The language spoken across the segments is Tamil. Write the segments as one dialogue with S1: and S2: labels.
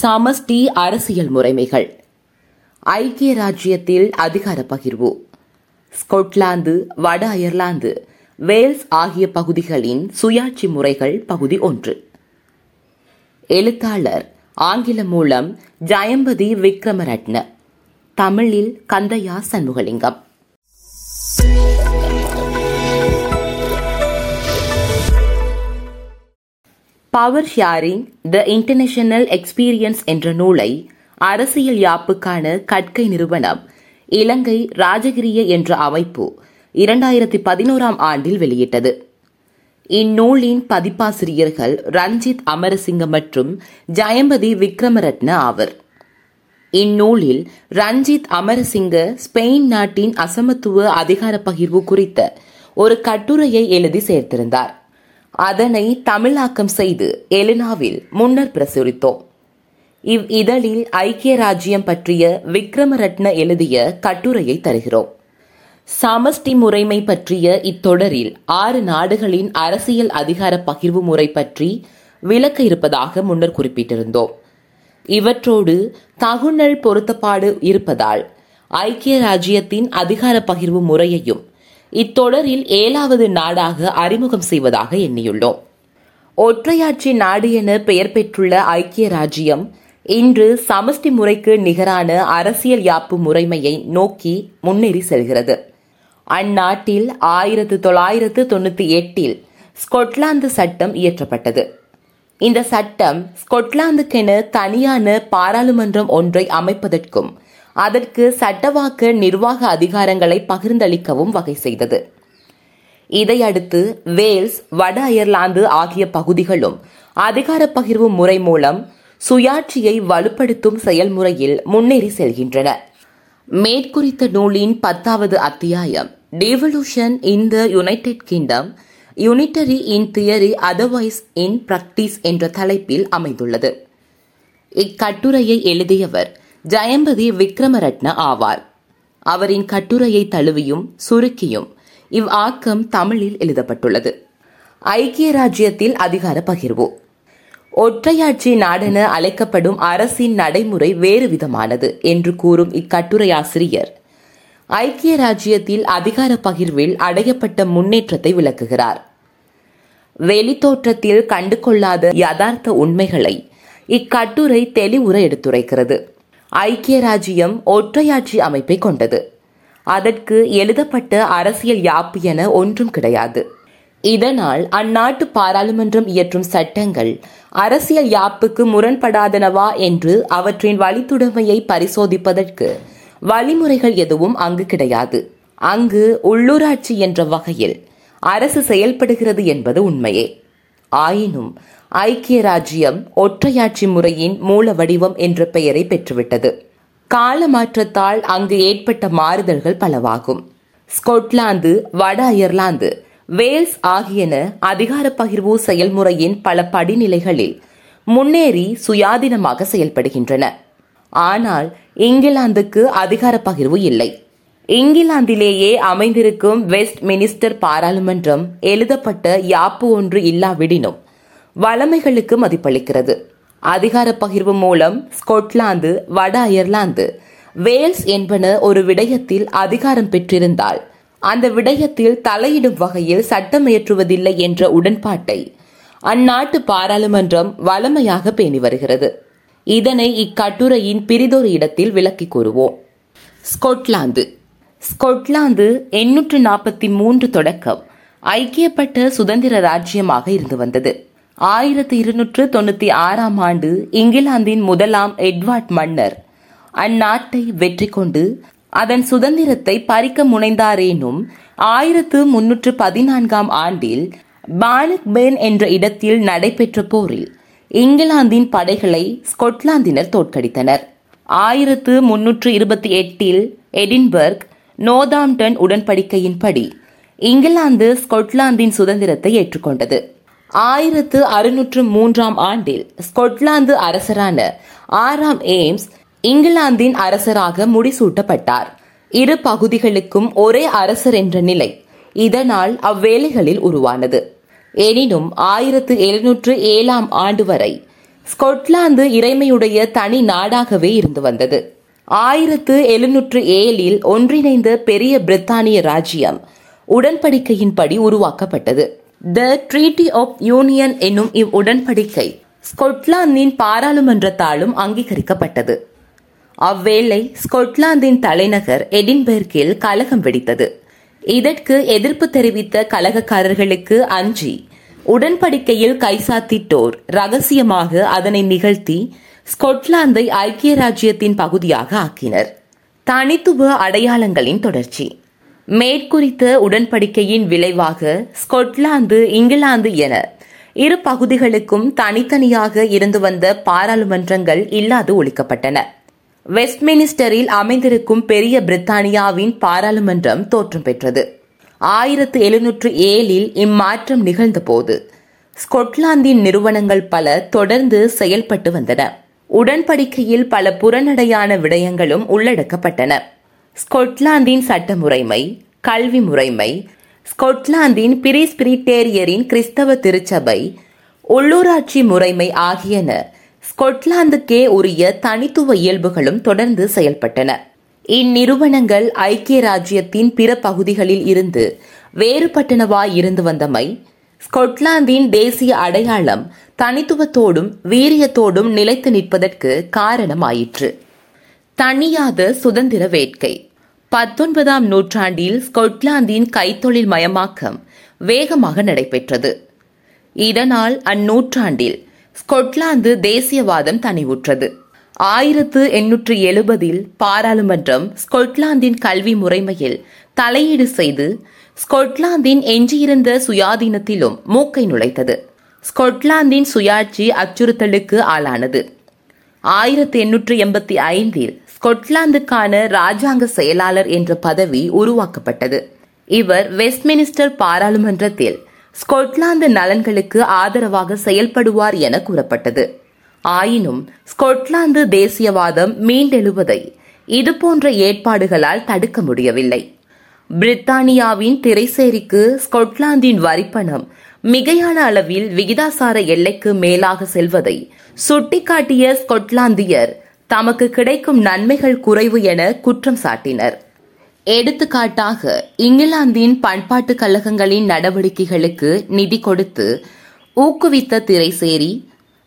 S1: சமஷ்டி அரசியல் முறைமைகள். ஐக்கிய ராஜ்யத்தில் அதிகார பகிர்வு. ஸ்கொட்லாந்து வட அயர்லாந்து வேல்ஸ் ஆகிய பகுதிகளின் சுயாட்சி முறைகள் பகுதி ஒன்று. எழுத்தாளர் ஆங்கிலம் மூலம் ஜயம்பதி விக்ரமரட்ன. தமிழில் Kandaiah Shanmugalingam. Power sharing the international experience என்ற நூலை அரசியல் யாப்புக்கான கற்கை நிறுவனம் இலங்கை ராஜகிரிய என்ற அமைப்பு இரண்டாயிரத்தி பதினோராம் ஆண்டில் வெளியிட்டது. இந்நூலின் பதிப்பாசிரியர்கள் ரஞ்சித் அமரசிங்க மற்றும் ஜயம்பதி விக்ரமரத்ன ஆவர். இந்நூலில் ரஞ்சித் அமரசிங்க ஸ்பெயின் நாட்டின் அசமத்துவ அதிகார பகிர்வு குறித்த ஒரு கட்டுரையை எழுதி சேர்த்திருந்தார். அதனை தமிழாக்கம் செய்து எலினாவில் முன்னர் பிரசுரித்தோம். இவ் இதழில் ஐக்கிய ராஜ்யம் பற்றிய விக்ரமரட்ன எழுதிய கட்டுரையை தருகிறோம். சமஷ்டி முறைமை பற்றிய இத்தொடரில் ஆறு நாடுகளின் அரசியல் அதிகார பகிர்வு முறை பற்றி விளக்க இருப்பதாக முன்னர் குறிப்பிட்டிருந்தோம். இவற்றோடு தகுநல் பொருத்தப்பாடு இருப்பதால் ஐக்கிய ராஜ்யத்தின் அதிகார பகிர்வு முறையையும் இத்தொடரில் ஏழாவது நாடாக அறிமுகம் செய்வதாக எண்ணியுள்ளோம். ஒற்றையாட்சி நாடு என பெயர் பெற்றுள்ள ஐக்கிய ராஜ்யம் இன்று சமஷ்டி முறைக்கு நிகரான அரசியல் யாப்பு முறைமையை நோக்கி முன்னேறி செல்கிறது. அந்நாட்டில் ஆயிரத்து தொள்ளாயிரத்து தொண்ணூற்றி எட்டில் ஸ்கொட்லாந்து சட்டம் இயற்றப்பட்டது. இந்த சட்டம் ஸ்கொட்லாந்துக்கென தனியான பாராளுமன்றம் ஒன்றை அமைப்பதற்கும் அதற்கு சட்டவாக்க நிர்வாக அதிகாரங்களை பகிர்ந்தளிக்கவும் வகை செய்தது. இதையடுத்து வேல்ஸ் வட அயர்லாந்து ஆகிய பகுதிகளும் அதிகார பகிர்வு முறை மூலம் சுயாட்சியை வலுப்படுத்தும் செயல்முறையில் முன்னேறி செல்கின்றன. மேற்குறித்த நூலின் பத்தாவது அத்தியாயம் devolution in the United Kingdom unitary in theory otherwise in practice என்ற தலைப்பில் அமைந்துள்ளது. இக்கட்டுரையை எழுதியவர் ஜெயம்பதி விக்ரமரட்ன ஆவார். அவரின் கட்டுரையை தழுவியும் சுருக்கியும் இவ் ஆக்கம் தமிழில் எழுதப்பட்டுள்ளது. ஐக்கிய ராஜ்யத்தில் அதிகார பகிர்வு. ஒற்றையாட்சி நாடென அழைக்கப்படும் அரசின் நடைமுறை வேறு விதமானது என்று கூறும் இக்கட்டுரையாசிரியர் ஐக்கிய ராஜ்யத்தில் அதிகார பகிர்வில் அடையப்பட்ட முன்னேற்றத்தை விளக்குகிறார். வெளித்தோற்றத்தில் கண்டு கொள்ளாத யதார்த்த உண்மைகளை இக்கட்டுரை தெளிவுற எடுத்துரைக்கிறது. ஐக்கிய ராஜ்யம் ஒற்றையாட்சி அமைப்பை கொண்டது. அதற்கு எழுதப்பட்ட அரசியல் யாப்பு என ஒன்றும் கிடையாது. இதனால் அந்நாட்டு பாராளுமன்றம் இயற்றும் சட்டங்கள் அரசியல் யாப்புக்கு முரண்படாதனவா என்று அவற்றின் வழித்துடைமையை பரிசோதிப்பதற்கு வழிமுறைகள் எதுவும் அங்கு கிடையாது. அங்கு உள்ளூராட்சி என்ற வகையில் அரசு செயல்படுகிறது என்பது உண்மையே. ஆயினும் ஐக்கிய ராஜ்யம் ஒற்றையாட்சி முறையின் மூல வடிவம் என்ற பெயரை பெற்றுவிட்டது. கால மாற்றத்தால் அங்கு ஏற்பட்ட மாறுதல்கள் பலவாகும். ஸ்கொட்லாந்து வட அயர்லாந்து வேல்ஸ் ஆகியன அதிகார பகிர்வு செயல்முறையின் பல படிநிலைகளில் முன்னேறி சுயாதீனமாக செயல்படுகின்றன. ஆனால் இங்கிலாந்துக்கு அதிகார பகிர்வு இல்லை. இங்கிலாந்திலேயே அமைந்திருக்கும் வெஸ்ட் மினிஸ்டர் பாராளுமன்றம் எழுதப்பட்ட யாப்பு ஒன்று இல்லாவிடினும் வளமைகளுக்கு மதிப்பளிக்கிறது. அதிகார பகிர்வு மூலம் ஸ்கொட்லாந்து வட அயர்லாந்து வேல்ஸ் என்பன ஒரு விடயத்தில் அதிகாரம் பெற்றிருந்தால் அந்த விடயத்தில் தலையிடும் வகையில் சட்டமியற்றுவதில்லை என்ற உடன்பாட்டை அந்நாட்டு பாராளுமன்றம் வளமையாக பேணி வருகிறது. இதனை இக்கட்டுரையின் பிரிதொரு இடத்தில் விளக்கி கூறுவோம். ஸ்கொட்லாந்து. ஸ்கொட்லாந்து எண்ணூற்று நாற்பத்தி மூன்று தொடக்கம் ஐக்கியப்பட்ட சுதந்திர ராஜ்யமாக இருந்து வந்தது. ஆயிரத்தி இருநூற்று தொண்ணூத்தி ஆறாம் ஆண்டு இங்கிலாந்தின் முதலாம் எட்வார்ட் மன்னர். அந்நாட்டை வெற்றி கொண்டு அதன் சுதந்திரத்தை பறிக்க முனைந்தாரேனும் ஆயிரத்து முன்னூற்று பதினான்காம் ஆண்டில் பானக் பேன் என்ற இடத்தில் நடைபெற்ற போரில் இங்கிலாந்தின் படைகளை ஸ்கொட்லாந்தினர் தோற்கடித்தனர். ஆயிரத்து முன்னூற்று இருபத்தி எட்டில் எடின்பர்க் நோதாம்டன் உடன்படிக்கையின்படி இங்கிலாந்து ஸ்கொட்லாந்தின் சுதந்திரத்தை ஏற்றுக்கொண்டது. ஆயிரத்து அறுநூற்று மூன்றாம் ஆண்டில் ஸ்கொட்லாந்து அரசரான ஆறாம் ஏம்ஸ் இங்கிலாந்தின் அரசராக முடிசூட்டப்பட்டார். இரு பகுதிகளுக்கும் ஒரே அரசர் என்ற நிலை இதனால் அவ்வேளைகளில் உருவானது. எனினும் ஆயிரத்து எழுநூற்று ஏழாம் ஆண்டு வரை ஸ்கொட்லாந்து இறைமையுடைய தனி நாடாகவே இருந்து வந்தது. ஆயிரத்து எழுநூற்று ஏழில் ஒன்றிணைந்த பெரிய பிரித்தானிய ராஜ்யம் உடன்படிக்கையின்படி உருவாக்கப்பட்டது. த ட்ரீட்டி ஆஃப் யூனியன் என்னும் இவ் உடன்படிக்கை ஸ்கொட்லாந்தின் பாராளுமன்றத்தாலும் அங்கீகரிக்கப்பட்டது. அவ்வேளை ஸ்கொட்லாந்தின் தலைநகர் எடின்பெர்கில் கலகம் வெடித்தது. இதற்கு எதிர்ப்பு தெரிவித்த கலகக்காரர்களுக்கு அஞ்சி உடன்படிக்கையில் கைசாத்திட்டோர் ரகசியமாக அதனை நிகழ்த்தி ஸ்கொட்லாந்தை ஐக்கிய ராஜ்யத்தின் பகுதியாக ஆக்கினர். தனித்துவ அடையாளங்களின் தொடர்ச்சி. மேற்குறித்த உடன்படிக்கையின் விளைவாக ஸ்கொட்லாந்து இங்கிலாந்து என இரு பகுதிகளுக்கும் தனித்தனியாக இருந்து வந்த பாராளுமன்றங்கள் இல்லாது ஒழிக்கப்பட்டன. வெஸ்ட்மினிஸ்டரில் அமைந்திருக்கும் பெரிய பிரித்தானியாவின் பாராளுமன்றம் தோற்றம் பெற்றது. ஆயிரத்து எழுநூற்று ஏழில் இம்மாற்றம் நிகழ்ந்தபோது ஸ்கொட்லாந்தின் நிறுவனங்கள் பல தொடர்ந்து செயல்பட்டு வந்தன. உடன்படிக்கையில் பல புறநடையான விடயங்களும் உள்ளடக்கப்பட்டன. ஸ்கொட்லாந்தின் சட்ட முறைமை கல்வி முறைமை ஸ்கொட்லாந்தின் பிரிஸ்பிரிட்டேரியரின் கிறிஸ்தவ திருச்சபை உள்ளூராட்சி முறைமை ஆகியன ஸ்கொட்லாந்துக்கே உரிய தனித்துவ இயல்புகளும் தொடர்ந்து செயல்பட்டன. இந்நிறுவனங்கள் ஐக்கிய ராஜ்யத்தின் பிற பகுதிகளில் இருந்து வேறுபட்டனவாய் இருந்து வந்தமை ஸ்கொட்லாந்தின் தேசிய அடையாளம் தனித்துவத்தோடும் வீரியத்தோடும் நிலைத்து நிற்பதற்கு காரணமாயிற்று. தனியாத சுதந்திர வேட்கை. பத்தொன்பதாம் நூற்றாண்டில் ஸ்கொட்லாந்தின் கைத்தொழில் மயமாக்கம் வேகமாக நடைபெற்றது. இதனால் அந்நூற்றாண்டில் ஸ்கொட்லாந்து தேசியவாதம் தனிவுற்றது. ஆயிரத்து எண்ணூற்று எழுபதில் பாராளுமன்றம் ஸ்கொட்லாந்தின் கல்வி முறைமையில் தலையீடு செய்து ஸ்கொட்லாந்தின் எஞ்சியிருந்த சுயாதீனத்திலும் மூக்கை நுழைத்தது. ஸ்கொட்லாந்தின் சுயாட்சி அச்சுறுத்தலுக்கு ஆளானது. ஆயிரத்தி எண்ணூற்று எண்பத்தி ஐந்தில் ஸ்கொட்லாந்துக்கான ராஜாங்க செயலாளர் என்ற பதவி உருவாக்கப்பட்டது. இவர் வெஸ்ட்மினிஸ்டர் பாராளுமன்றத்தில் ஸ்கொட்லாந்து நலன்களுக்கு ஆதரவாக செயல்படுவார் என கூறப்பட்டது. ஆயினும் ஸ்கொட்லாந்து தேசியவாதம் மீண்டெழுவதை இதுபோன்ற ஏற்பாடுகளால் தடுக்க முடியவில்லை. பிரித்தானியாவின் திரைசேரிக்கு ஸ்கொட்லாந்தின் வரிப்பணம் மிகையான அளவில் விகிதாசார எல்லைக்கு மேலாக செல்வதை சுட்டிக்காட்டிய ஸ்கொட்லாந்தியர் தமக்கு கிடைக்கும் நன்மைகள் குறைவு என குற்றம் சாட்டினர். எடுத்துக்காட்டாக இங்கிலாந்தின் பண்பாட்டு கழகங்களின் நடவடிக்கைகளுக்கு நிதி கொடுத்து ஊக்குவித்த திரைசேரி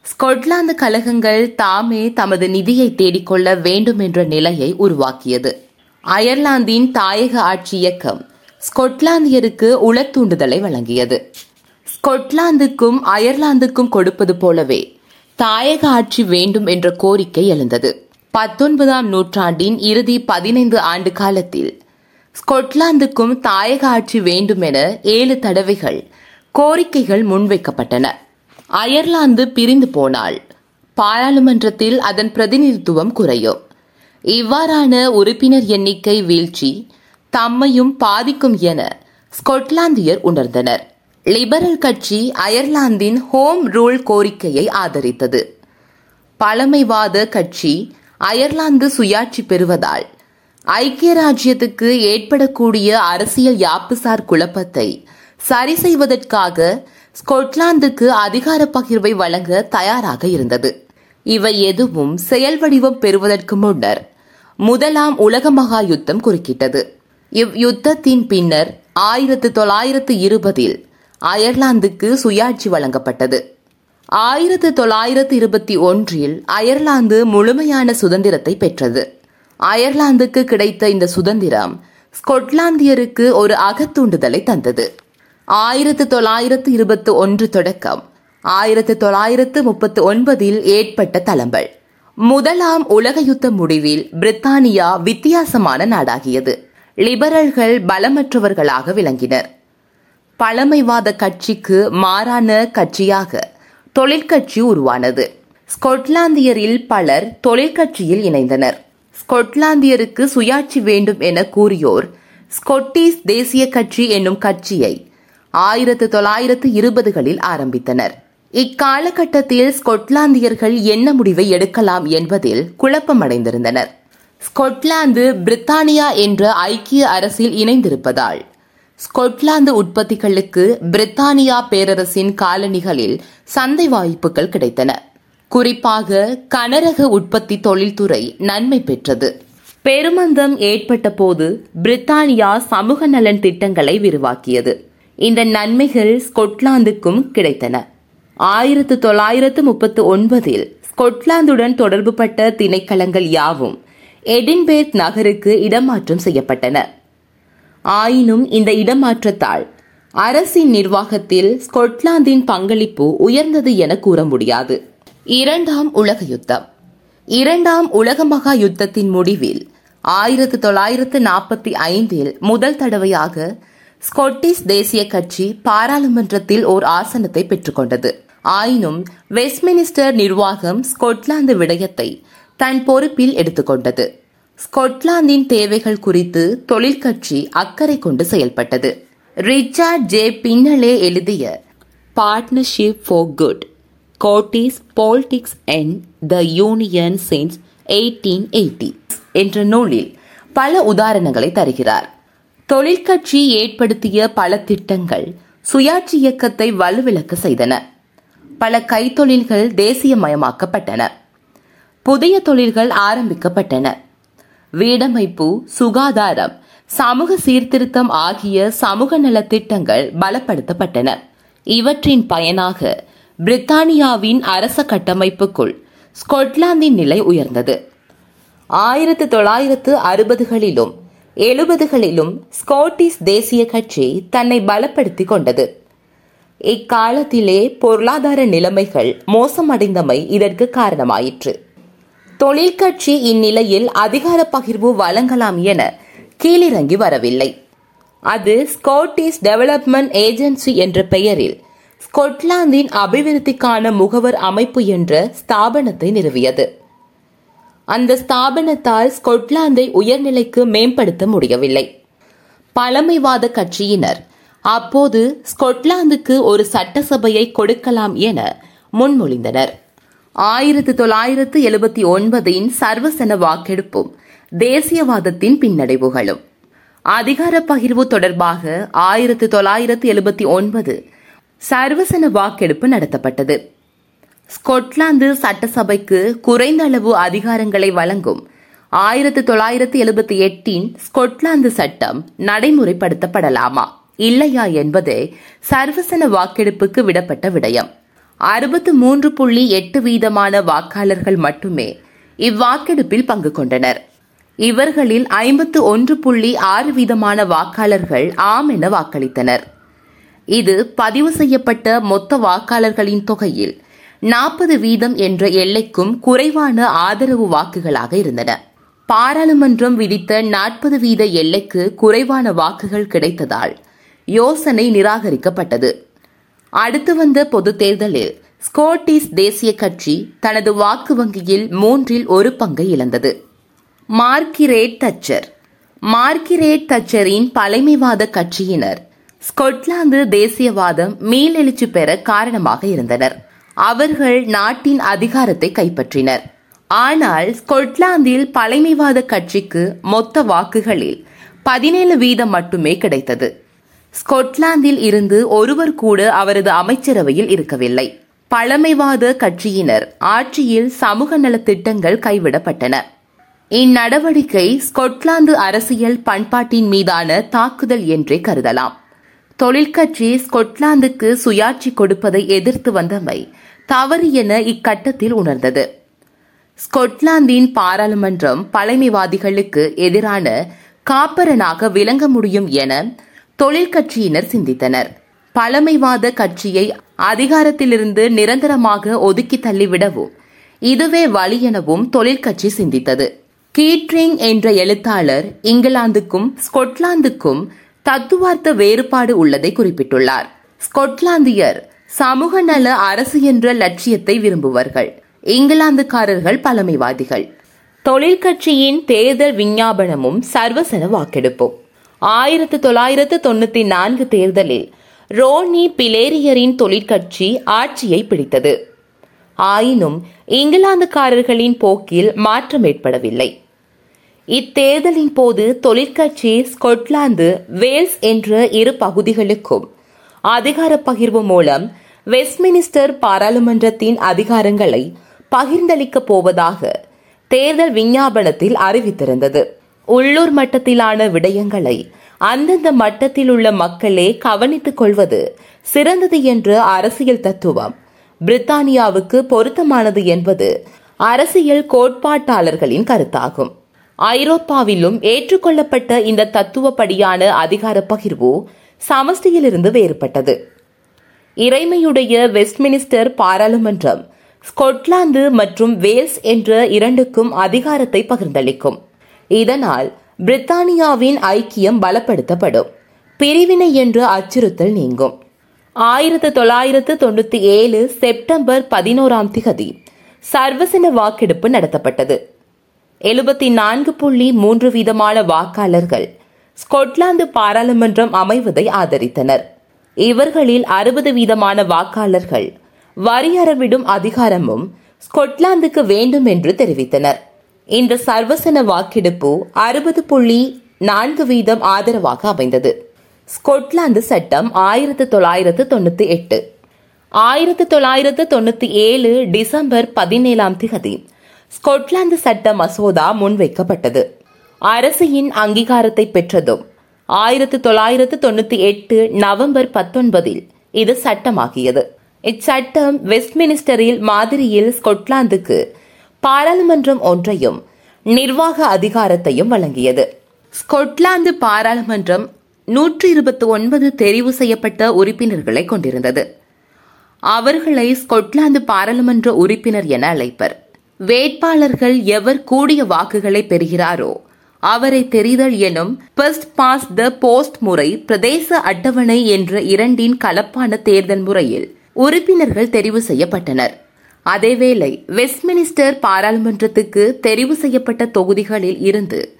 S1: ஸ்கொட்லாந்து கழகங்கள் தாமே தமது நிதியை தேடிக்கொள்ள வேண்டும் என்ற நிலையை உருவாக்கியது. அயர்லாந்தின் தாயக ஆட்சி இயக்கம் ஸ்கொட்லாந்தியருக்கு உளத்தூண்டுதலை வழங்கியது. ஸ்கொட்லாந்துக்கும் அயர்லாந்துக்கும் கொடுப்பது போலவே தாயக ஆட்சி வேண்டும் என்ற கோரிக்கை எழுந்தது. பத்தொன்பதாம் நூற்றாண்டின் இறுதி பதினைந்து ஆண்டு காலத்தில் ஸ்கொட்லாந்துக்கும் தாயக ஆட்சி வேண்டும் என ஏழு தடவைகள் கோரிக்கைகள் முன்வைக்கப்பட்டன. அயர்லாந்து பிரிந்து போனால் பாராளுமன்றத்தில் அதன் பிரதிநிதித்துவம் குறையும். இவ்வாறான உறுப்பினர் எண்ணிக்கை வீழ்ச்சி தம்மையும் பாதிக்கும் என ஸ்கொட்லாந்தியர் உணர்ந்தனர். லிபரல் கட்சி அயர்லாந்தின் ஹோம் ரூல் கோரிக்கையை ஆதரித்தது. பழமைவாத கட்சி அயர்லாந்து சுயாட்சி பெறுவதால் ஐக்கிய ராஜ்யத்துக்கு ஏற்படக்கூடிய அரசியல் யாப்புசார் குழப்பத்தை சரி செய்வதற்காக ஸ்கொட்லாந்துக்கு அதிகார பகிர்வை வழங்க தயாராக இருந்தது. இவை எதுவும் செயல் வடிவம் பெறுவதற்கு முன்னர் முதலாம் உலக மகா யுத்தம் குறுக்கிட்டது. இவ் யுத்தத்தின் பின்னர் ஆயிரத்து தொள்ளாயிரத்து இருபதில் அயர்லாந்துக்கு சுயாட்சி வழங்கப்பட்டது. ஆயிரத்து தொள்ளாயிரத்து இருபத்தி ஒன்றில் அயர்லாந்து முழுமையான சுதந்திரத்தை பெற்றது. அயர்லாந்துக்கு கிடைத்த இந்த சுதந்திரம் ஸ்கொட்லாந்தியருக்கு ஒரு அகத்தூண்டுதலை தந்தது. ஆயிரத்து தொள்ளாயிரத்து இருபத்தி ஒன்று தொடக்கம் ஆயிரத்து தொள்ளாயிரத்து முப்பத்தி ஒன்பதில் ஏற்பட்ட தளம்பல் முதலாம் உலக யுத்த முடிவில் பிரித்தானியா வித்தியாசமான நாடாகியது. லிபரல்கள் பலமற்றவர்களாக விளங்கினர். பழமைவாத கட்சிக்கு மாறான கட்சியாக தொழிற்கட்சி உருவானது. ஸ்கொட்லாந்தியரில் பலர் தொழிற்கட்சியில் இணைந்தனர். ஸ்கொட்லாந்தியருக்கு சுயாட்சி வேண்டும் என கூறியோர் ஸ்கொட்டிஷ் தேசிய கட்சி என்னும் கட்சியை ஆயிரத்து தொள்ளாயிரத்து இருபதுகளில் ஆரம்பித்தனர். இக்காலகட்டத்தில் ஸ்கொட்லாந்தியர்கள் என்ன முடிவை எடுக்கலாம் என்பதில் குழப்பமடைந்திருந்தனர். ஸ்கொட்லாந்து பிரித்தானியா என்ற ஐக்கிய அரசில் இணைந்திருப்பதால் ஸ்கொட்லாந்து உற்பத்திகளுக்கு பிரித்தானியா பேரரசின் காலணிகளில் சந்தை வாய்ப்புகள் கிடைத்தன. குறிப்பாக கனரக உற்பத்தி தொழில்துறை நன்மை பெற்றது. பெருமந்தம் ஏற்பட்ட போது பிரித்தானியா சமூக நலன் திட்டங்களை விரிவாக்கியது. இந்த நன்மைகள் ஸ்கொட்லாந்துக்கும் கிடைத்தன. ஆயிரத்து தொள்ளாயிரத்து முப்பத்து ஒன்பதில் ஸ்கொட்லாந்துடன் தொடர்புபட்ட திணைக்களங்கள் யாவும் எடின்பேர்க் நகருக்கு இடமாற்றம் செய்யப்பட்டன. ஆயினும் இந்த இடமாற்றத்தால் அரசின் நிர்வாகத்தில் ஸ்கொட்லாந்தின் பங்களிப்பு உயர்ந்தது என கூற முடியாது. இரண்டாம் உலக யுத்தம். இரண்டாம் உலக மகா யுத்தத்தின் முடிவில் ஆயிரத்து தொள்ளாயிரத்து நாற்பத்தி ஐந்தில் முதல் தடவையாக ஸ்கொட்டிஷ் தேசிய கட்சி பாராளுமன்றத்தில் ஓர் ஆசனத்தை பெற்றுக்கொண்டது. ஆயினும் வெஸ்ட்மினிஸ்டர் நிர்வாகம் ஸ்கொட்லாந்து விடயத்தை தன் பொறுப்பில் எடுத்துக்கொண்டது. ஸ்கொட்லாந்தின் தேவைகள் குறித்து தொழிற்கட்சி அக்கறை கொண்டு செயல்பட்டது. ரிச்சார்ட் ஜே பின்னலே எழுதிய partnership for good Scottish politics and the union since eighteen eighty என்ற நூலில் பல உதாரணங்களை தருகிறார். தொழிற்கட்சி ஏற்படுத்திய பல திட்டங்கள் சுயாட்சி இயக்கத்தை வலுவிழக்க செய்தன. பல கைத்தொழில்கள் தேசியமயமாக்கப்பட்டன. புதிய தொழில்கள் ஆரம்பிக்கப்பட்டன. வீடமைப்பு சுகாதாரம் சமூக சீர்திருத்தம் ஆகிய சமூக நலத்திட்டங்கள் பலப்படுத்தப்பட்டன. இவற்றின் பயனாக பிரித்தானியாவின் அரச கட்டமைப்புக்குள் ஸ்கொட்லாந்தின் நிலை உயர்ந்தது. ஆயிரத்து தொள்ளாயிரத்து அறுபதுகளிலும் எழுபதுகளிலும் ஸ்காட்டிஷ் தேசிய கட்சி தன்னை பலப்படுத்திக் கொண்டது. இக்காலத்திலே பொருளாதார நிலைமைகள் மோசமடைந்தமை இதற்கு காரணமாயிற்று. தொழிற்கட்சி இந்நிலையில் அதிகார பகிர்வு வழங்கலாம் என கீழிறங்கி வரவில்லை. அது ஸ்காட்டிஷ் டெவலப்மெண்ட் ஏஜென்சி என்ற பெயரில் ஸ்கொட்லாந்தின் அபிவிருத்திக்கான முகவர் அமைப்பு என்ற ஸ்தாபனத்தை நிறுவியது. அந்த ஸ்தாபனத்தால் ஸ்கொட்லாந்தை உயர்நிலைக்கு மேம்படுத்த முடியவில்லை. பழமைவாத கட்சியினர் அப்போது ஸ்கொட்லாந்துக்கு ஒரு சட்டசபையை கொடுக்கலாம் என முன்மொழிந்தனர். ஆயிரத்து தொள்ளாயிரத்து எழுபத்தி ஒன்பதின் சர்வசன வாக்கெடுப்பும் தேசியவாதத்தின் பின்னடைவுகளும். அதிகார பகிர்வு தொடர்பாக ஆயிரத்து தொள்ளாயிரத்து எழுபத்தி ஒன்பது சர்வசன வாக்கெடுப்பு நடத்தப்பட்டது. ஸ்கொட்லாந்து சட்டசபைக்கு குறைந்த அளவு அதிகாரங்களை வழங்கும் ஆயிரத்து தொள்ளாயிரத்து எழுபத்தி எட்டின் ஸ்கொட்லாந்து சட்டம் நடைமுறைப்படுத்தப்படலாமா இல்லையா என்பதே சர்வசன வாக்கெடுப்புக்கு விடப்பட்ட விடயம். அறுபத்து மூன்று புள்ளி எட்டு வீதமான வாக்காளர்கள் மட்டுமே இவ்வாக்கெடுப்பில் பங்கு கொண்டனர். இவர்களில் ஐம்பத்து ஒன்று புள்ளி ஆறு வீதமான வாக்காளர்கள் ஆம் என வாக்களித்தனர். இது பதிவு செய்யப்பட்ட மொத்த வாக்காளர்களின் தொகையில் நாற்பது வீதம் என்ற எல்லைக்கும் குறைவான ஆதரவு வாக்குகளாக இருந்தன. பாராளுமன்றம் விதித்த நாற்பது வீத எல்லைக்கு குறைவான வாக்குகள் கிடைத்ததால் யோசனை நிராகரிக்கப்பட்டது. அடுத்து வந்த பொது தேர்தலில் ஸ்கோட்டிஸ் தேசிய கட்சி தனது வாக்கு வங்கியில் மூன்றில் ஒரு பங்கை இழந்தது. மார்கிரேட் தச்சர். மார்கிரேட் தச்சரின் பழமைவாத கட்சியினர் ஸ்கொட்லாந்து தேசியவாதம் மீளெழுச்சி பெற காரணமாக இருந்தனர். அவர்கள் நாட்டின் அதிகாரத்தை கைப்பற்றினர். ஆனால் ஸ்கொட்லாந்தில் பழமைவாத கட்சிக்கு மொத்த வாக்குகளில் பதினேழு வீதம் மட்டுமே கிடைத்தது. ஸ்கொட்லாந்தில் இருந்து ஒருவர் கூட அவரது அமைச்சரவையில் இருக்கவில்லை. பழமைவாத கட்சியினர் ஆட்சியில் சமூக நலத்திட்டங்கள் கைவிடப்பட்டன. இந்நடவடிக்கை ஸ்கொட்லாந்து அரசியல் பண்பாட்டின் மீதான தாக்குதல் என்றே கருதலாம். தொழிற்கட்சி ஸ்கொட்லாந்துக்கு சுயாட்சி கொடுப்பதை எதிர்த்து வந்தமை தவறு என இக்கட்டத்தில் உணர்ந்தது. ஸ்கொட்லாந்தின் பாராளுமன்றம் பழமைவாதிகளுக்கு எதிரான காப்பரனாக விளங்க முடியும் என தொழிற்கட்சியினர் சிந்தித்தனர். பழமைவாத கட்சியை அதிகாரத்திலிருந்து நிரந்தரமாக ஒதுக்கி தள்ளிவிடவும் இதுவே வழி எனவும் தொழிற்கட்சி சிந்தித்தது. கீட்ரிங் என்ற எழுத்தாளர் இங்கிலாந்துக்கும் ஸ்கொட்லாந்துக்கும் தத்துவார்த்த வேறுபாடு உள்ளதை குறிப்பிட்டுள்ளார். ஸ்கொட்லாந்தியர் சமூக நல அரசு என்ற லட்சியத்தை விரும்புவர்கள். இங்கிலாந்துக்காரர்கள் பழமைவாதிகள். தொழிற்கட்சியின் தேர்தல் விஞ்ஞாபனமும் சர்வசன வாக்கெடுப்பும் ஆயிரத்து தொள்ளாயிரத்து தொண்ணூத்தி நான்கு தேர்தலில் ரோனி பிலேரியரின் தொழிற்கட்சி ஆட்சியை பிடித்தது. ஆயினும் இங்கிலாந்துக்காரர்களின் போக்கில் மாற்றம் ஏற்படவில்லை. இத்தேர்தலின் போது தொழிற்கட்சி ஸ்கொட்லாந்து வேல்ஸ் என்ற இரு பகுதிகளுக்கும் அதிகார பகிர்வு மூலம் வெஸ்ட்மினிஸ்டர் பாராளுமன்றத்தின் அதிகாரங்களை பகிர்ந்தளிக்கப் போவதாக தேர்தல் விஞ்ஞாபனத்தில் அறிவித்திருந்தது. உள்ளூர் மட்டத்திலான விடயங்களை அந்தந்த மட்டத்தில் உள்ள மக்களே கவனித்துக் கொள்வது சிறந்தது என்ற அரசியல் தத்துவம். பிரித்தானியாவுக்கு பொருத்தமானது என்பது அரசியல் கோட்பாட்டாளர்களின் கருத்தாகும். ஐரோப்பாவிலும் ஏற்றுக்கொள்ளப்பட்ட இந்த தத்துவப்படியான அதிகார பகிர்வு சமஷ்டியிலிருந்து வேறுபட்டது. இறைமையுடைய வெஸ்ட்மினிஸ்டர் பாராளுமன்றம் ஸ்கொட்லாந்து மற்றும் வேல்ஸ் என்ற இரண்டுக்கும் அதிகாரத்தை பகிர்ந்தளிக்கும். இதனால் பிரித்தானியாவின் ஐக்கியம் பலப்படுத்தப்படும். பிரிவினை என்று அச்சுறுத்தல் நீங்கும். ஆயிரத்து தொள்ளாயிரத்து தொண்ணூத்தி ஏழு செப்டம்பர் பதினோராம் திகதி சர்வசன வாக்கெடுப்பு நடத்தப்பட்டது. எழுபத்தி நான்கு புள்ளி மூன்று வீதமான வாக்காளர்கள் ஸ்கொட்லாந்து பாராளுமன்றம் அமைவதை ஆதரித்தனர். இவர்களில் அறுபது வீதமான வாக்காளர்கள் வரியறவிடும் அதிகாரமும் ஸ்கொட்லாந்துக்கு வேண்டும் என்று தெரிவித்தனர். இந்த சர்வசன வாக்கெடுப்பு அறுபது புள்ளி நான்கு வீதம் ஆதரவாக அமைந்தது. ஸ்கொட்லாந்து சட்டம் ஆயிரத்து தொள்ளாயிரத்து தொண்ணூத்தி எட்டு. ஆயிரத்து தொள்ளாயிரத்து தொண்ணூத்தி ஏழு டிசம்பர் பதினேழாம் திகதி ஸ்கொட்லாந்து சட்ட மசோதா முன்வைக்கப்பட்டது. அரசியின் அங்கீகாரத்தை பெற்றதும் ஆயிரத்து தொள்ளாயிரத்து தொண்ணூத்தி எட்டு நவம்பர் பத்தொன்பதில் இது சட்டமாகியது. இச்சட்டம் வெஸ்ட்மினிஸ்டரில் மாதிரியில் ஸ்கொட்லாந்துக்கு பாராளுமன்றம் ஒன்றையும் நிர்வாக அதிகாரத்தையும் வழங்கியது. ஸ்கொட்லாந்து பாராளுமன்றம் நூற்றி இருபத்தி ஒன்பது தெரிவு செய்யப்பட்ட உறுப்பினர்களை கொண்டிருந்தது. அவர்களை ஸ்கொட்லாந்து பாராளுமன்ற உறுப்பினர் என அழைப்பர். வேட்பாளர்கள் எவர் கூடிய வாக்குகளை பெறுகிறாரோ அவரை தெரிதல் எனும் ஃபர்ஸ்ட் பாஸ் த போஸ்ட் முறை பிரதேச அட்டவணை என்ற இரண்டின் கலப்பான தேர்தல் முறையில் உறுப்பினர்கள் தெரிவு செய்யப்பட்டனர். அதேவேளை வெஸ்ட்மினிஸ்டர் பாராளுமன்றத்துக்கு தெரிவு செய்யப்பட்ட தொகுதிகளில் இருந்து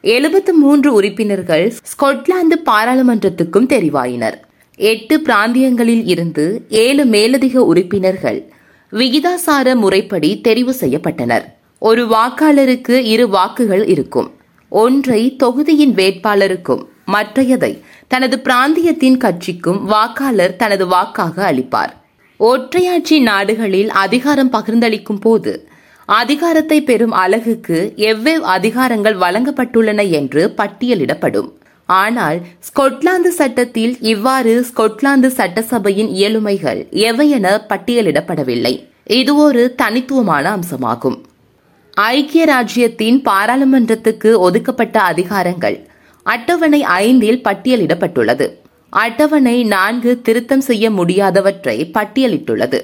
S1: எழுபத்து மூன்று உறுப்பினர்கள் ஸ்கொட்லாந்து பாராளுமன்றத்துக்கும் தெரிவாயினர். எட்டு பிராந்தியங்களில் இருந்து ஏழு மேலதிக உறுப்பினர்கள் விகிதாசார முறைப்படி தெரிவு செய்யப்பட்டனர். ஒரு வாக்காளருக்கு இரு வாக்குகள் இருக்கும். ஒன்றை தொகுதியின் வேட்பாளருக்கும் மற்றையதை தனது பிராந்தியத்தின் கட்சிக்கும் வாக்காளர் தனது வாக்காக அளிப்பார். ஒற்றையாட்சி நாடுகளில் அதிகாரம் பகிர்ந்தளிக்கும் போது அதிகாரத்தை பெறும் அலகுக்கு எவ்வேறு அதிகாரங்கள் வழங்கப்பட்டுள்ளன என்று பட்டியலிடப்படும். ஆனால் ஸ்கொட்லாந்து சட்டத்தில் இவ்வாறு ஸ்கொட்லாந்து சட்டசபையின் இயலுமைகள் எவையென பட்டியலிடப்படவில்லை. இது ஒரு தனித்துவமான அம்சமாகும். ஐக்கிய ராஜ்யத்தின் பாராளுமன்றத்துக்கு ஒதுக்கப்பட்ட அதிகாரங்கள் அட்டவணை ஐந்தில் பட்டியலிடப்பட்டுள்ளது. அட்டவணை நான்கு திருத்தம் செய்ய முடியாதவற்றை பட்டியலிட்டுள்ளது.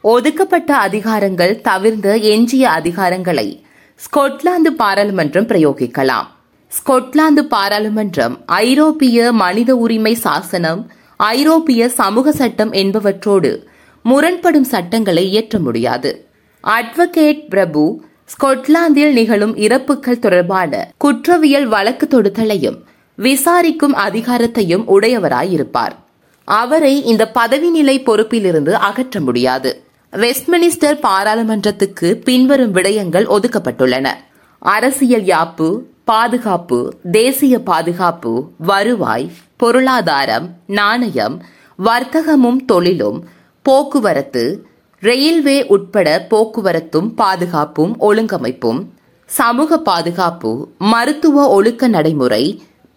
S1: ஒதுக்கப்பட்ட அதிகாரங்கள் தவிர்ந்த எஞ்சிய அதிகாரங்களை ஸ்கொட்லாந்து பாராளுமன்றம் பிரயோகிக்கலாம். ஸ்கொட்லாந்து பாராளுமன்றம் ஐரோப்பிய மனித உரிமை சாசனம் ஐரோப்பிய சமூக சட்டம் என்பவற்றோடு முரண்படும் சட்டங்களை இயற்ற முடியாது. அட்வொகேட் பிரபு ஸ்கொட்லாந்தில் நிகழும் இறப்புகள் தொடர்பான குற்றவியல் வழக்கு தொடுத்தலையும் விசாரிக்கும் அதிகாரத்தையும் உடையவராயிருப்பார். அவரை இந்த பதவி நிலை பொறுப்பிலிருந்து அகற்ற முடியாது. வெஸ்ட்மினிஸ்டர் பாராளுமன்றத்துக்கு பின்வரும் விடயங்கள் ஒதுக்கப்பட்டுள்ளன. அரசியல் யாப்பு பாதுகாப்பு தேசிய பாதுகாப்பு வருவாய் பொருளாதாரம் நாணயம் வர்த்தகமும் தொழிலும் போக்குவரத்து ரயில்வே உட்பட போக்குவரத்தும் பாதுகாப்பும் ஒழுங்கமைப்பும் சமூக பாதுகாப்பு மருத்துவ ஒழுக்க நடைமுறை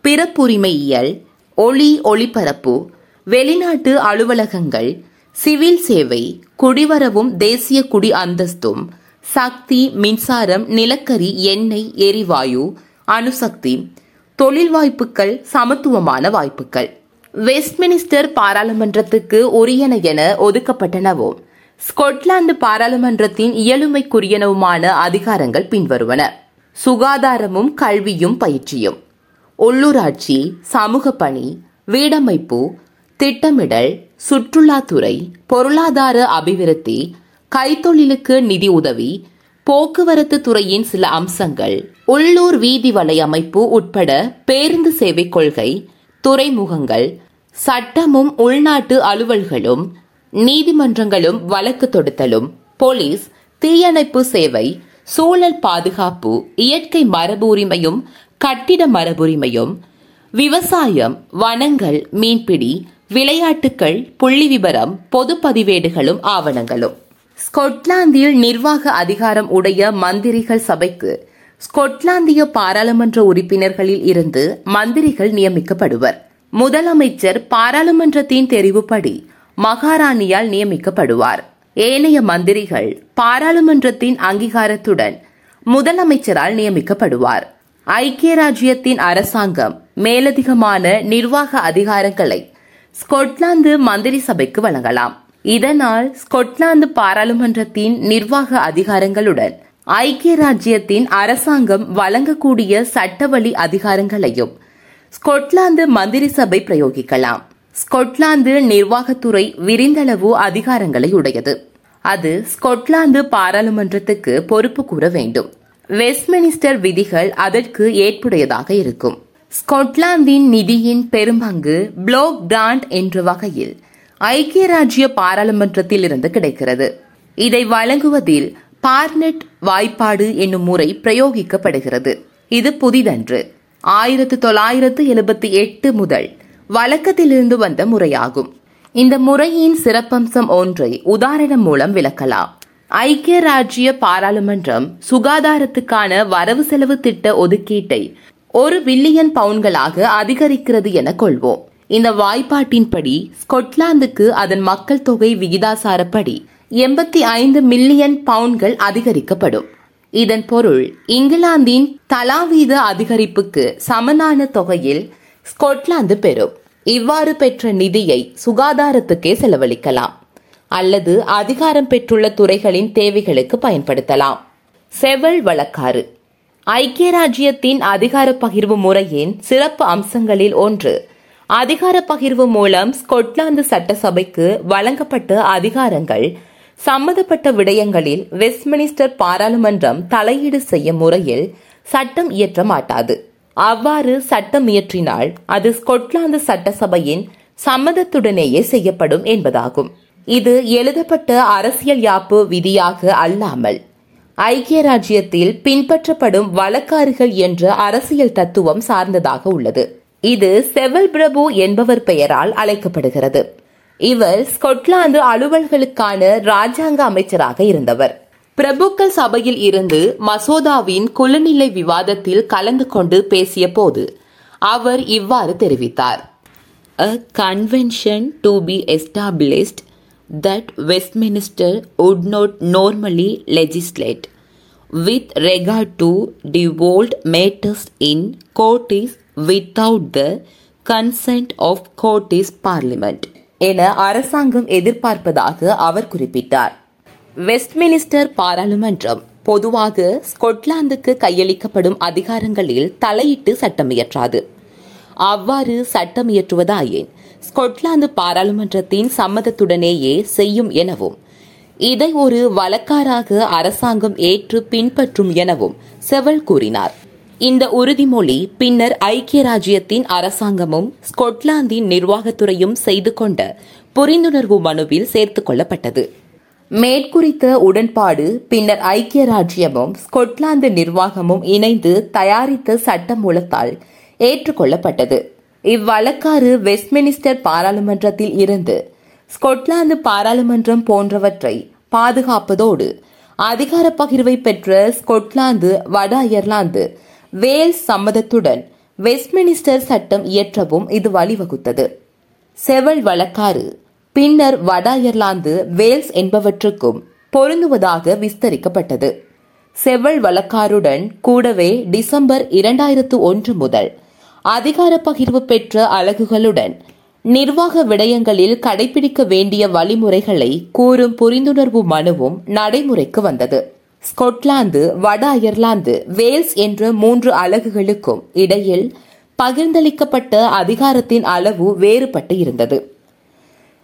S1: பிறப்புரிமையியல் ஒளி ஒளிபரப்பு வெளிநாட்டு அலுவலகங்கள் சிவில் சேவை குடிவரவும் தேசிய குடி அந்தஸ்தும் சக்தி மின்சாரம் நிலக்கரி எண்ணெய் எரிவாயு அணுசக்தி தொழில் வாய்ப்புகள் சமத்துவமான வாய்ப்புகள் வெஸ்ட்மினிஸ்டர் பாராளுமன்றத்துக்கு உரியன என ஒதுக்கப்பட்டனவோ ஸ்கொட்லாந்து பாராளுமன்றத்தின் இயலுமைக்குரியனவுமான அதிகாரங்கள் பின்வருவன. சுகாதாரமும் கல்வியும் பயிற்சியும். உள்ளூராட்சி சமூக பணி வீடமைப்பு திட்டமிடல் சுற்றுலாத்துறை பொருளாதார அபிவிருத்தி கைத்தொழிலுக்கு நிதி உதவி போக்குவரத்து துறையின் சில அம்சங்கள். உள்ளூர் வீதி வலை அமைப்பு உட்பட பேருந்து சேவை கொள்கை துறைமுகங்கள் சட்டமும் உள்நாட்டு அலுவல்களும் நீதிமன்றங்களும் வழக்கு தொடுத்தலும் போலீஸ் தீயணைப்பு சேவை சூழல் பாதுகாப்பு இயற்கை மரபு உரிமையும் கட்டிட மரபுரிமையும் விவசாயம் வனங்கள் மீன்பிடி விளையாட்டுகள் புள்ளி விபரம் பொது பதிவேடுகளும் ஆவணங்களும். ஸ்கொட்லாந்தில் நிர்வாக அதிகாரம் உடைய மந்திரிகள் சபைக்கு ஸ்கொட்லாந்திய பாராளுமன்ற உறுப்பினர்களில் இருந்து மந்திரிகள் நியமிக்கப்படுவர். முதலமைச்சர் பாராளுமன்றத்தின் தெரிவுப்படி மகாராணியால் நியமிக்கப்படுவார். ஏனைய மந்திரிகள் பாராளுமன்றத்தின் அங்கீகாரத்துடன் முதலமைச்சரால் நியமிக்கப்படுவார். ஐக்கிய ராஜ்யத்தின் அரசாங்கம் மேலதிகமான நிர்வாக அதிகாரங்களை ஸ்கொட்லாந்து மந்திரி சபைக்கு வழங்கலாம். இதனால் ஸ்கொட்லாந்து பாராளுமன்றத்தின் நிர்வாக அதிகாரங்களுடன் ஐக்கிய ராஜ்யத்தின் அரசாங்கம் வழங்கக்கூடிய சட்டவழி அதிகாரங்களையும் ஸ்கொட்லாந்து மந்திரி சபை பிரயோகிக்கலாம். ஸ்கொட்லாந்து நிர்வாகத்துறை விரிந்தளவு அதிகாரங்களை உடையது. அது ஸ்கொட்லாந்து பாராளுமன்றத்துக்கு பொறுப்பு கூற வேண்டும். வெஸ்ட்மினிஸ்டர் விதிகள் அதற்கு ஏற்புடையதாக இருக்கும். ஸ்கொட்லாந்தின் நிதியின் பெரும்பங்கு பிளோக் கிராண்ட் என்ற வகையில் ஐக்கிய ராஜ்ய பாராளுமன்றத்தில் இருந்து கிடைக்கிறது. இதை வழங்குவதில் பார்னெட் வாய்ப்பாடு என்னும் முறை பிரயோகிக்கப்படுகிறது. இது புதிதன்று. ஆயிரத்து தொள்ளாயிரத்து எழுபத்தி எட்டு முதல் வழக்கத்திலிருந்து வந்த முறையாகும். இந்த முறையின் சிறப்பம்சம் ஒன்றை உதாரணம் மூலம் விளக்கலாம். ஐக்கிய ராஜ்ய பாராளுமன்றம் சுகாதாரத்துக்கான வரவு செலவு திட்ட ஒதுக்கீட்டை ஒரு பில்லியன் பவுன்களாக அதிகரிக்கிறது என கொள்வோம். இந்த வாய்ப்பாட்டின்படி ஸ்கொட்லாந்துக்கு அதன் மக்கள் தொகை விகிதாசாரப்படி எண்பத்தி ஐந்து மில்லியன் பவுன்கள் அதிகரிக்கப்படும். இதன் பொருள் இங்கிலாந்தின் தலாவீத அதிகரிப்புக்கு சமனான தொகையில் ஸ்கொட்லாந்து பெறும். இவ்வாறு பெற்ற நிதியை சுகாதாரத்துக்கே செலவழிக்கலாம். அல்லது அதிகாரம் பெற்றுள்ள துறைகளின் தேவைகளுக்கு பயன்படுத்தலாம். செவல் வழக்காறு. ஐக்கிய ராஜ்யத்தின் அதிகார பகிர்வு முறையின் சிறப்பு அம்சங்களில் ஒன்று. அதிகார பகிர்வு மூலம் ஸ்கொட்லாந்து சட்டசபைக்கு வழங்கப்பட்ட அதிகாரங்கள் சம்பந்தப்பட்ட விடயங்களில் வெஸ்ட்மினிஸ்டர் பாராளுமன்றம் தலையீடு செய்யும் முறையில் சட்டம் இயற்ற மாட்டாது. அவ்வாறு சட்டம் இயற்றினால் அது ஸ்கொட்லாந்து சட்டசபையின் சம்மதத்துடனேயே செய்யப்படும் என்பதாகும். இது எழுதப்பட்ட அரசியல் யாப்பு விதியாக அல்லாமல். ஐக்கிய ராஜ்யத்தில் பின்பற்றப்படும் வழக்காறுகள் என்ற அரசியல் தத்துவம் சார்ந்ததாக உள்ளது. இது செவல் பிரபு என்பவர் பெயரால் அழைக்கப்படுகிறது. இவர் ஸ்கொட்லாந்து அலுவல்களுக்கான ராஜாங்க அமைச்சராக இருந்தவர். பிரபுக்கள் சபையில் இருந்து மசோதாவின் குலநிலை விவாதத்தில் கலந்து கொண்டு பேசிய போது அவர் இவ்வாறு தெரிவித்தார். A convention to be established that Westminster would not normally legislate with regard to devolved matters in courts without the consent of courts parliament என அரசாங்கம் எதிர்பார்ப்பதாக அவர் குறிப்பிட்டார் வெஸ்ட்மினிஸ்டர் பாராளுமன்றம் பொதுவாக ஸ்கொட்லாந்துக்கு கையளிக்கப்படும் அதிகாரங்களில் தலையிட்டு சட்டம் இயற்றாது அவ்வாறு சட்டம் இயற்றுவதாயின் ஸ்கொட்லாந்து பாராளுமன்றத்தின் சம்மதத்துடனேயே செய்யும் எனவும் இதை ஒரு வழக்காராக அரசாங்கம் ஏற்று பின்பற்றும் எனவும் செவல் கூறினார். இந்த உறுதிமொழி பின்னர் ஐக்கிய ராஜ்யத்தின் அரசாங்கமும் ஸ்கொட்லாந்தின் நிர்வாகத்துறையும் செய்து கொண்ட புரிந்துணர்வு மனுவில் சேர்த்துக் கொள்ளப்பட்டது. மேற்குறித்த உடன்பாடு பின்னர் ஐக்கிய ராஜ்யமும் ஸ்கொட்லாந்து நிர்வாகமும் இணைந்து தயாரித்த சட்ட மூலத்தால் ஏற்றுக்கொள்ளப்பட்டது. இவ்வழக்காறு வெஸ்ட்மினிஸ்டர் பாராளுமன்றத்தில் இருந்து ஸ்கொட்லாந்து பாராளுமன்றம் போன்றவற்றை பாதுகாப்பதோடு அதிகார பகிர்வை பெற்ற ஸ்கொட்லாந்து வட அயர்லாந்து வேல்ஸ் சம்மதத்துடன் வெஸ்ட்மினிஸ்டர் சட்டம் இயற்றவும் இது வழிவகுத்தது. செவல் வழக்காறு பின்னர் வட அயர்லாந்து வேல்ஸ் என்பவற்றுக்கும் பொருந்துவதாக விஸ்தரிக்கப்பட்டது. செவல் வழக்காருடன் கூடவே டிசம்பர் இரண்டாயிரத்து ஒன்று முதல் அதிகார பகிர்வு பெற்ற அலகுகளுடன் நிர்வாக விடயங்களில் கடைபிடிக்க வேண்டிய வழிமுறைகளை கூறும் புரிந்துணர்வு மனுவும் நடைமுறைக்கு வந்தது. ஸ்கொட்லாந்து வட அயர்லாந்து வேல்ஸ் என்ற மூன்று அலகுகளுக்கும் இடையில் பகிர்ந்தளிக்கப்பட்ட அதிகாரத்தின் அளவு வேறுபட்டு இருந்தது.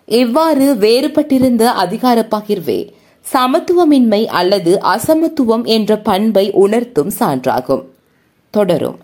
S1: இவ்வாறு வேறுபட்டிருந்த அதிகார பகிர்வே சமத்துவமின்மை அல்லது அசமத்துவம் என்ற பண்பை உணர்த்தும் சான்றாகும். தொடரும்.